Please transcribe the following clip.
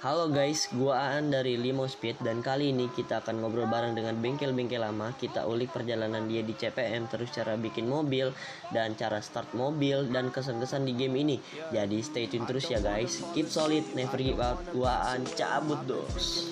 Halo guys, gua Aan dari Limo Speed dan kali ini kita akan ngobrol bareng dengan bengkel-bengkel lama. Kita ulik perjalanan dia di CPM, terus cara bikin mobil dan cara start mobil dan kesan-kesan di game ini. Jadi stay tune terus ya guys. Keep solid, never give up. Gua Aan cabut dos.